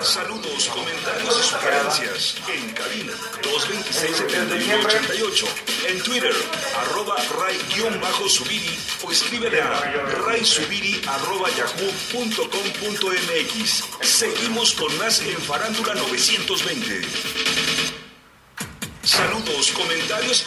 Saludos, comentarios y sugerencias en cabina 226-7188. En Twitter, arroba ray-subiri o escríbele a raysubiri arroba yahoo.com.mx. Seguimos con más en Farándula 920. Saludos, comentarios.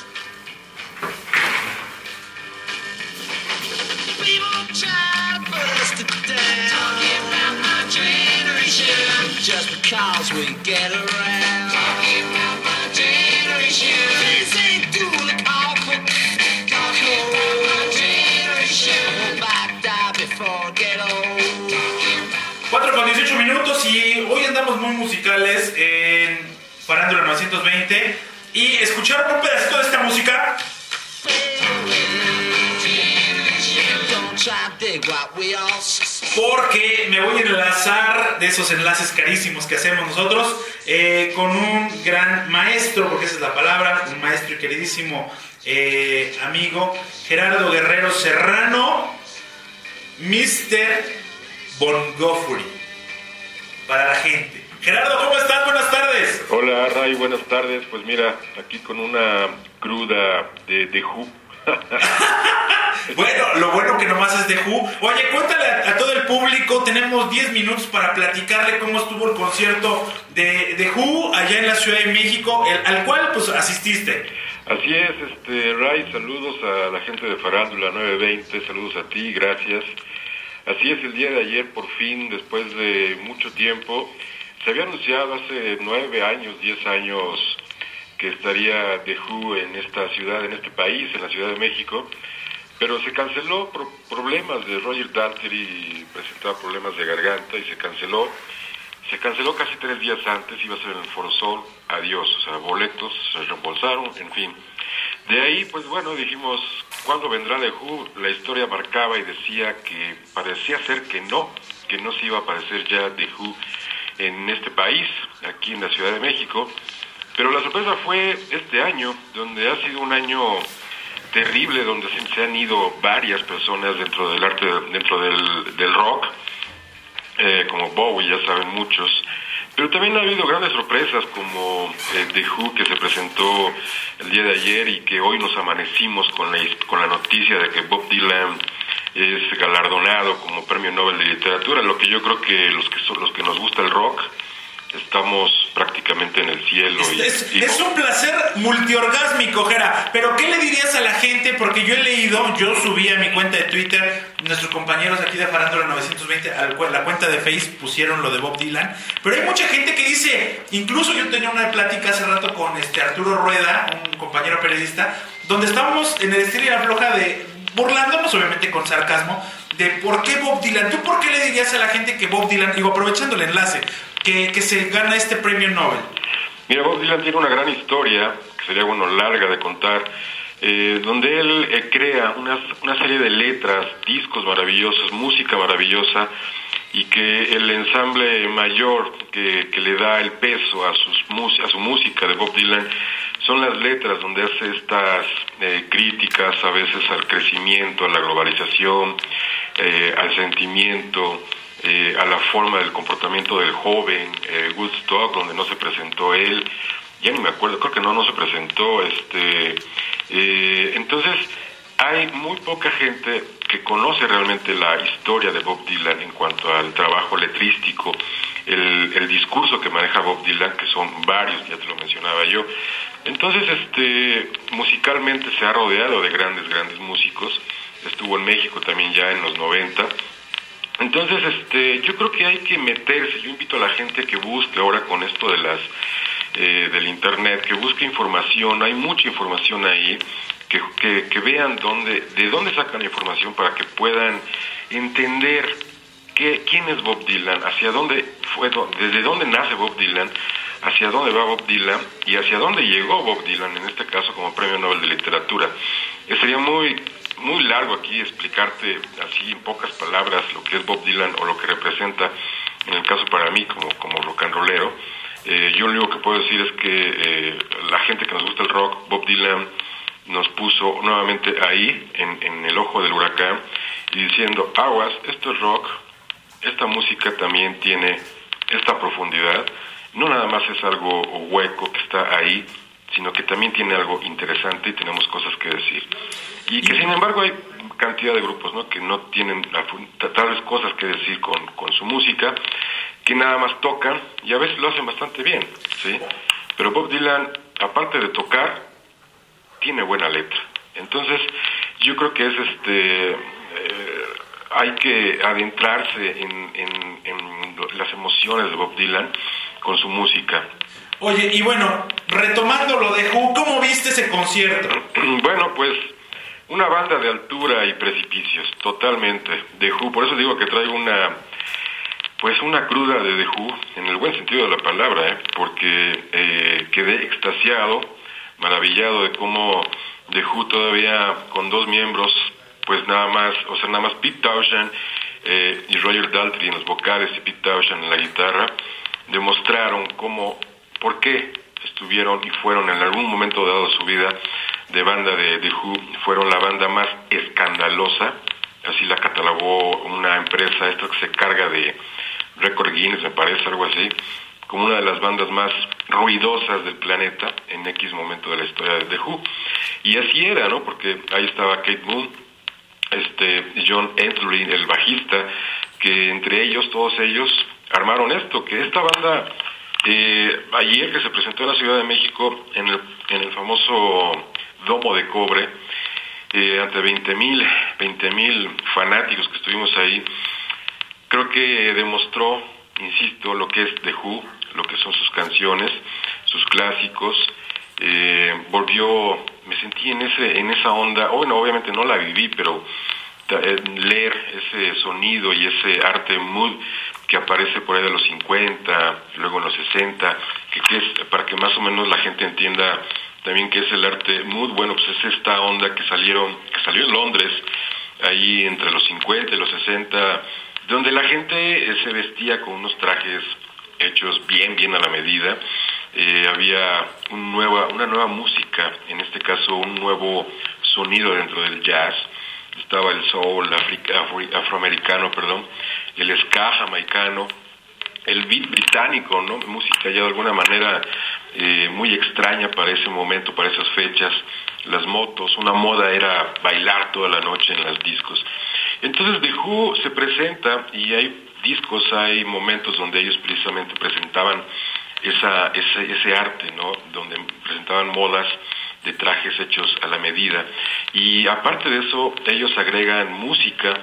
4 con 18 minutos y hoy andamos muy musicales en Farándula 920 y escucharon un pedacito de esta música porque me voy a enlazar de esos enlaces carísimos que hacemos nosotros eh, con un gran maestro, porque esa es la palabra, un maestro y queridísimo eh, amigo, Gerardo Guerrero Serrano, Mr. Bongofuri, para la gente. Gerardo, ¿cómo estás? Buenas tardes. Hola Ray, buenas tardes. Pues mira, aquí con una cruda de, de. Bueno, lo bueno que nomás es de Who. Oye, cuéntale a, todo el público, tenemos 10 minutos para platicarle cómo estuvo el concierto de, de Who allá en la Ciudad de México, el- al cual pues asististe. Así es, este Ray, saludos a la gente de Farándula 920, saludos a ti, gracias. Así es, el día de ayer, por fin, después de mucho tiempo, se había anunciado hace nueve años, diez años, que estaría The Who en esta ciudad, en este país, en la Ciudad de México, pero se canceló por problemas de Roger Daltrey, presentaba problemas de garganta y se canceló. Se canceló casi tres días antes, iba a ser en el Foro Sol, adiós, o sea, boletos se reembolsaron, en fin. De ahí, pues bueno, dijimos, ¿cuándo vendrá The Who? La historia marcaba y decía que parecía ser que no, que no se iba a aparecer ya The Who en este país, aquí en la Ciudad de México. Pero la sorpresa fue este año, donde ha sido un año terrible, donde se, han ido varias personas dentro del arte, dentro del, del rock, eh, como Bowie, ya saben muchos. Pero también ha habido grandes sorpresas como eh, The Who que se presentó el día de ayer y que hoy nos amanecimos con la, con la noticia de que Bob Dylan es galardonado como Premio Nobel de Literatura, lo que yo creo que los que son los que nos gusta el rock estamos prácticamente en el cielo. y- Es, y- es un placer multiorgásmico, Gera. Pero ¿qué le dirías a la gente? Porque yo he leído, yo subí a mi cuenta de Twitter, nuestros compañeros aquí de Farándula 920, a la cuenta de Facebook pusieron lo de Bob Dylan. Pero hay mucha gente que dice, incluso yo tenía una plática hace rato con este Arturo Rueda, un compañero periodista, donde estábamos en el estilo y la floja de, burlándonos obviamente con sarcasmo, de por qué Bob Dylan. ¿Tú por qué le dirías a la gente que Bob Dylan, digo, aprovechando el enlace, que, que se gana este premio Nobel? Mira, Bob Dylan tiene una gran historia, que sería bueno larga de contar, eh, donde él eh, crea unas- una serie de letras, discos maravillosos, música maravillosa, y que el ensamble mayor que, que le da el peso a, sus, a su música de Bob Dylan son las letras donde hace estas eh, críticas a veces al crecimiento, a la globalización, eh, al sentimiento, eh, a la forma del comportamiento del joven, Woodstock, donde no se presentó él, ya ni me acuerdo, creo que no, no se presentó, este, entonces hay muy poca gente que conoce realmente la historia de Bob Dylan en cuanto al trabajo letrístico, el discurso que maneja Bob Dylan, que son varios, ya te lo mencionaba yo. Entonces, este, musicalmente se ha rodeado de grandes, grandes músicos. Estuvo en México también ya en los 90. Entonces, este, yo creo que hay que meterse. Yo invito a la gente que busque ahora con esto de las eh, del internet, que busque información. Hay mucha información ahí. Que, que, que vean dónde, de dónde sacan la información para que puedan entender qué, quién es Bob Dylan, hacia dónde fue, desde dónde nace Bob Dylan, hacia dónde va Bob Dylan y hacia dónde llegó Bob Dylan, en este caso como Premio Nobel de Literatura. Eh, sería muy muy largo aquí explicarte así en pocas palabras lo que es Bob Dylan o lo que representa en el caso para mí como, como rock and rollero. Eh, yo lo único que puedo decir es que eh, la gente que nos gusta el rock, Bob Dylan nos puso nuevamente ahí, en, en el ojo del huracán, y diciendo, aguas, esto es rock, esta música también tiene esta profundidad, no nada más es algo hueco que está ahí, sino que también tiene algo interesante y tenemos cosas que decir. Y que sin embargo hay cantidad de grupos ¿no? que no tienen tal vez cosas que decir con, con su música, que nada más tocan y a veces lo hacen bastante bien, ¿sí? Pero Bob Dylan, aparte de tocar, tiene buena letra. Entonces, yo creo que es este. eh, hay que adentrarse en, en- las emociones de Bob Dylan con su música. Oye, y bueno, retomando lo de Who, ¿cómo viste ese concierto? Bueno, pues una banda de altura y precipicios, totalmente. De Who, por eso digo que traigo una, pues una cruda de The Who, en el buen sentido de la palabra, ¿eh? porque eh, quedé extasiado, maravillado de cómo The Who todavía con dos miembros, pues nada más, o sea, nada más Pete Townshend eh, y Roger Daltrey en los vocales y Pete Townshend en la guitarra, demostraron cómo, por qué estuvieron y fueron en algún momento dado su vida de banda de The Who, fueron la banda más escandalosa, así la catalogó una empresa, esta que se carga de Record Guinness, me parece, algo así, como una de las bandas más ruidosas del planeta en X momento de la historia de The Who. Y así era, ¿no? Porque ahí estaba Kate Moon, este John Entry, el bajista, que entre ellos, todos ellos, armaron esto, que esta banda, eh, ayer que se presentó en la Ciudad de México, en el, en el famoso Domo de Cobre, eh, ante 20 mil 20 mil fanáticos que estuvimos ahí, creo que demostró, insisto, lo que es The Who, lo que son sus canciones, sus clásicos, eh, volvió, me sentí en ese en esa onda, bueno, obviamente no la viví, pero eh, leer ese sonido y ese arte mood que aparece por ahí de los 50, luego en los 60, que, es para que más o menos la gente entienda también que es el arte mood, bueno, pues es esta onda que salieron, que salió en Londres, ahí entre los 50 y los 60, donde la gente eh, se vestía con unos trajes hechos bien, bien a la medida. Eh, había un nueva, una nueva música, en este caso un nuevo sonido dentro del jazz. Estaba el soul africa- afri- afroamericano, perdón, el ska jamaicano, el beat británico, ¿no? Música ya de alguna manera eh, muy extraña para ese momento, para esas fechas. Las motos, una moda era bailar toda la noche en las discos. Entonces The Who se presenta y hay discos, hay momentos donde ellos precisamente presentaban esa, ese, ese arte, ¿no? Donde presentaban modas de trajes hechos a la medida. Y aparte de eso, ellos agregan música.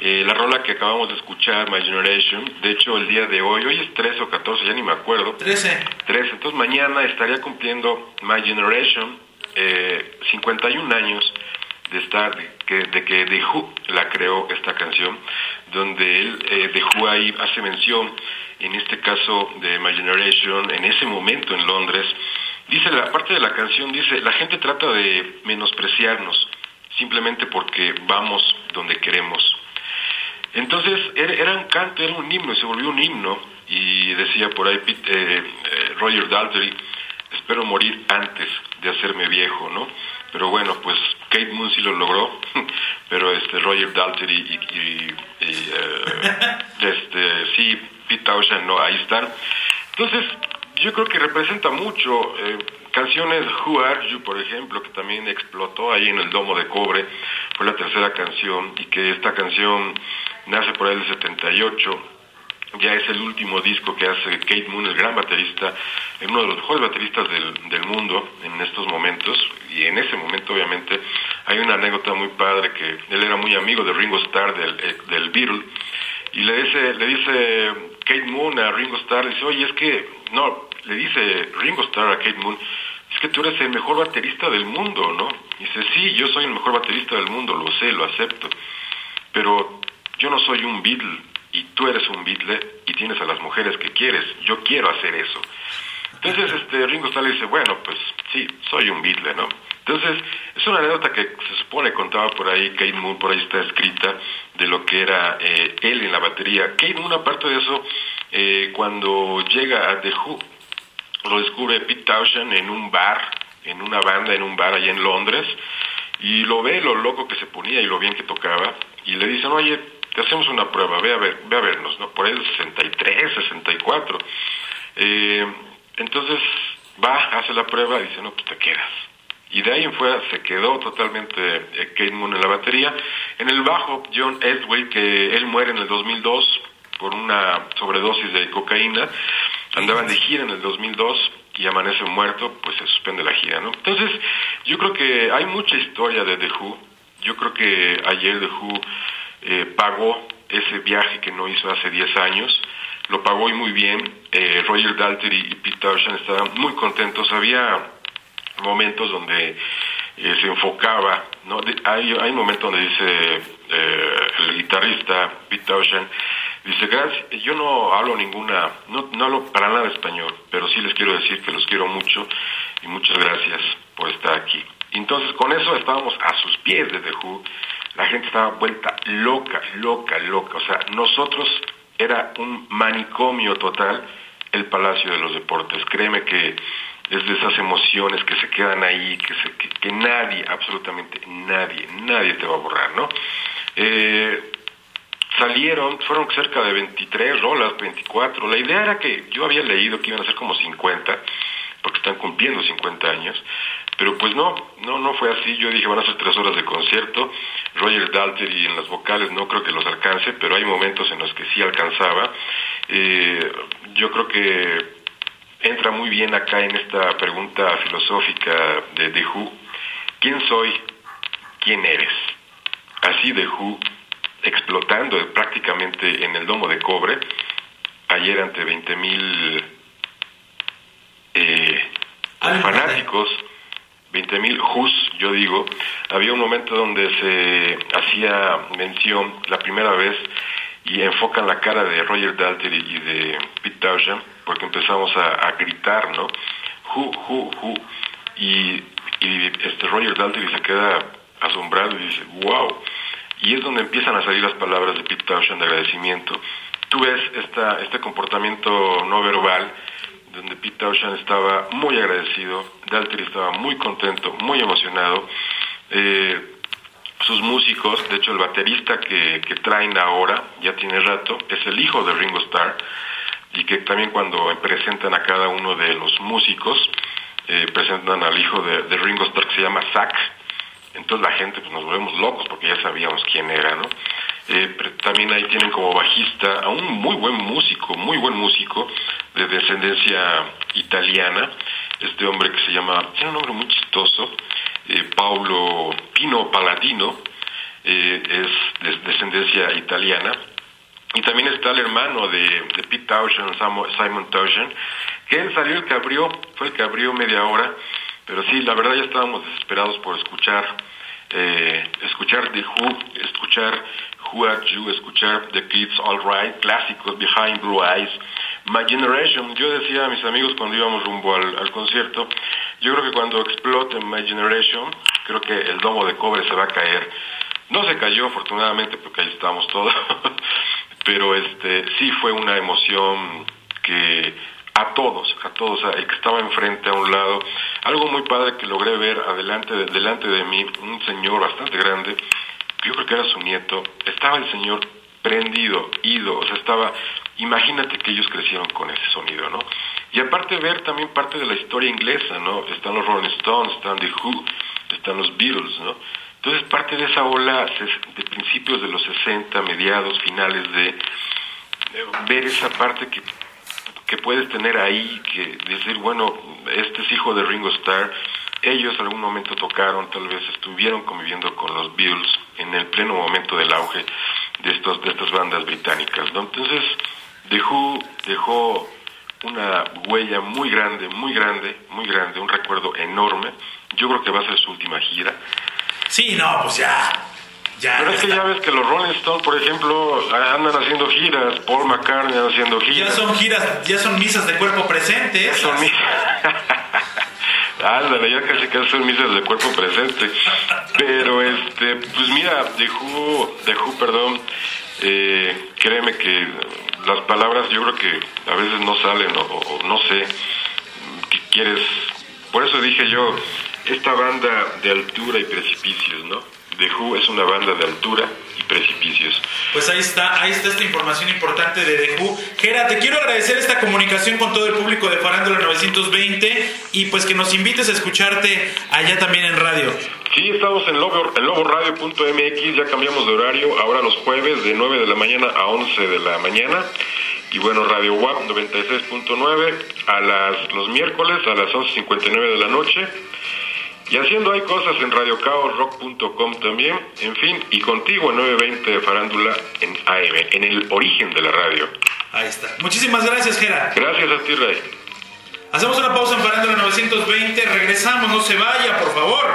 Eh, la rola que acabamos de escuchar, My Generation, de hecho el día de hoy, hoy es 13 o 14, ya ni me acuerdo, 13. 13, entonces mañana estaría cumpliendo My Generation eh, 51 años de estar, de que, de que The Who la creó esta canción, donde él, eh, The Who ahí hace mención, en este caso de My Generation, en ese momento en Londres, dice la parte de la canción, dice, la gente trata de menospreciarnos, simplemente porque vamos donde queremos. Entonces era, un canto, era un himno, se volvió un himno y decía por ahí Pete- eh, eh, Roger Daltrey, espero morir antes de hacerme viejo, ¿no? Pero bueno, pues Kate Moon sí lo logró, pero este Roger Daltrey y, y- y, eh, este sí Pete Townshend no, ahí están. Entonces yo creo que representa mucho eh, canciones Who Are You, por ejemplo, que también explotó ahí en el Domo de Cobre, fue la tercera canción y que esta canción nace por ahí del 78 ya es el último disco que hace Kate Moon, el gran baterista, uno de los mejores bateristas del, del mundo en estos momentos, y en ese momento obviamente hay una anécdota muy padre que él era muy amigo de Ringo Starr del, eh, del Beatle, y le dice, le dice Kate Moon a Ringo Starr, dice, oye, es que, no, le dice Ringo Starr a Kate Moon, es que tú eres el mejor baterista del mundo, ¿no? Y dice, sí, yo soy el mejor baterista del mundo, lo sé, lo acepto, pero yo no soy un Beatle y tú eres un Beatle y tienes a las mujeres que quieres, yo quiero hacer eso. Entonces este Ringo Starr le dice, bueno, pues sí, soy un Beatle, ¿no? Entonces, es una anécdota que se supone contaba por ahí Kate Moon, por ahí está escrita, de lo que era eh, él en la batería. Kate Moon, aparte de eso, eh, cuando llega a The Who, lo descubre Pete Townshend en un bar, en una banda, en un bar allá en Londres, y lo ve lo loco que se ponía y lo bien que tocaba, y le dicen, oye, te hacemos una prueba, ve a, ver, ve a vernos, ¿no? Por ahí el 63, 64, Eh, entonces va, hace la prueba dice, no, pues te quedas. Y de ahí en fuera se quedó totalmente eh, Kate Moon en la batería. En el bajo, John Edway, que él muere en el 2002 por una sobredosis de cocaína. Andaban de gira en el 2002 y amanece muerto, pues se suspende la gira, ¿no? Entonces, yo creo que hay mucha historia de The Who. Yo creo que ayer The Who eh, pagó ese viaje que no hizo hace 10 años. Lo pagó y muy bien. Eh, Roger Daltrey y Pete Townshend estaban muy contentos. Había momentos donde eh, se enfocaba, ¿no? De- hay, hay momentos donde dice eh, el guitarrista Pete Townshend, dice, gracias, yo no hablo ninguna, no, no hablo para nada español, pero sí les quiero decir que los quiero mucho y muchas gracias por estar aquí. Entonces con eso estábamos a sus pies de The Who, la gente estaba vuelta loca, loca, loca, o sea, nosotros era un manicomio total el Palacio de los Deportes, créeme que es de esas emociones que se quedan ahí, que, se, que, que nadie, absolutamente nadie, nadie te va a borrar, ¿no? Eh, salieron, fueron cerca de 23 rolas, 24. La idea era que yo había leído que iban a ser como 50, porque están cumpliendo 50 años, pero pues no, no, no fue así. Yo dije van a ser tres horas de concierto. Roger Daltrey en las vocales no creo que los alcance, pero hay momentos en los que sí alcanzaba. Eh, yo creo que entra muy bien acá en esta pregunta filosófica de The Who. ¿Quién soy? ¿Quién eres? Así The Who explotando prácticamente en el domo de cobre, ayer ante 20 mil eh, Ah, fanáticos, 20 mil Who's, yo digo, había un momento donde se hacía mención la primera vez y enfocan la cara de Roger Daltrey y de Pete Townshend porque empezamos a, a gritar, ¿no? Who, who, who. Y, y este Roger Daltrey se queda asombrado y dice, wow. Y es donde empiezan a salir las palabras de Pete Townshend de agradecimiento. Tú ves esta, este comportamiento no verbal donde Pete Townshend estaba muy agradecido, Daltrey estaba muy contento, muy emocionado. Eh, sus músicos, de hecho el baterista que, que traen ahora, ya tiene rato, es el hijo de Ringo Starr, y que también cuando presentan a cada uno de los músicos, eh, presentan al hijo de, Ringo Starr que se llama Zack, entonces la gente pues nos volvemos locos porque ya sabíamos quién era, ¿no? Eh, pero también ahí tienen como bajista a un muy buen músico, muy buen músico de descendencia italiana, este hombre que se llama, tiene un nombre muy chistoso, eh, Pino Paladino, eh, es de descendencia italiana, y también está el hermano de, Pete Townshend, Simon Townshend, que él salió el que abrió, fue el que abrió media hora, pero sí, la verdad ya estábamos desesperados por escuchar, eh, escuchar The Who, escuchar Who Are You, escuchar The Kids All Right, clásicos, Behind Blue Eyes, My Generation. Yo decía a mis amigos cuando íbamos rumbo al, concierto, yo creo que cuando explote My Generation, creo que el domo de cobre se va a caer. No se cayó afortunadamente porque ahí estábamos todos, pero este sí fue una emoción que a todos, a todos, el que estaba enfrente a un lado, algo muy padre que logré ver adelante de, delante de mí, un señor bastante grande, yo creo que era su nieto, estaba el señor prendido, ido, o sea, estaba, imagínate que ellos crecieron con ese sonido, ¿no? Y aparte ver también parte de la historia inglesa, ¿no? Están los Rolling Stones, están The Who, están los Beatles, ¿no? Entonces parte de esa ola de principios de los 60, mediados, finales de ver esa parte que que puedes tener ahí, que decir, bueno, este es hijo de Ringo Starr, ellos en algún momento tocaron, tal vez estuvieron conviviendo con los Beatles en el pleno momento del auge de, estos, de estas bandas británicas, ¿no? Entonces, The dejó una huella muy grande, muy grande, muy grande, un recuerdo enorme. Yo creo que va a ser su última gira. Sí, no, pues ya. Ya. Pero es que ya ves que los Rolling Stones, por ejemplo, andan haciendo giras, Paul McCartney haciendo Ya giras. son giras, ya son misas de cuerpo presente. esas. Son misas. Ándale, ya casi casi son misas de cuerpo presente. Pero, este, pues mira, de Who, de Who, perdón, eh, créeme que las palabras yo creo que a veces no salen o, o no sé qué quieres. Por eso dije yo, esta banda de altura y precipicios, ¿no? The Who es una banda de altura y precipicios. Pues ahí está, ahí está esta información importante de The Who. Gera, te quiero agradecer esta comunicación con todo el público de Farándula 920 y pues que nos invites a escucharte allá también en radio. Sí, estamos en, lobo, en loboradio.mx, ya cambiamos de horario, ahora los jueves de 9 de la mañana a 11 de la mañana. Y bueno, Radio WAP 96.9 a las, los miércoles a las 11.59 de la noche. Y haciendo hay cosas en radiocaosrock.com también, en fin, y contigo en 920 de Farándula en AM, en el origen de la radio. Ahí está. Muchísimas gracias, Gera. Gracias a ti, Ray. Hacemos una pausa en Farándula 920, regresamos, no se vaya, por favor.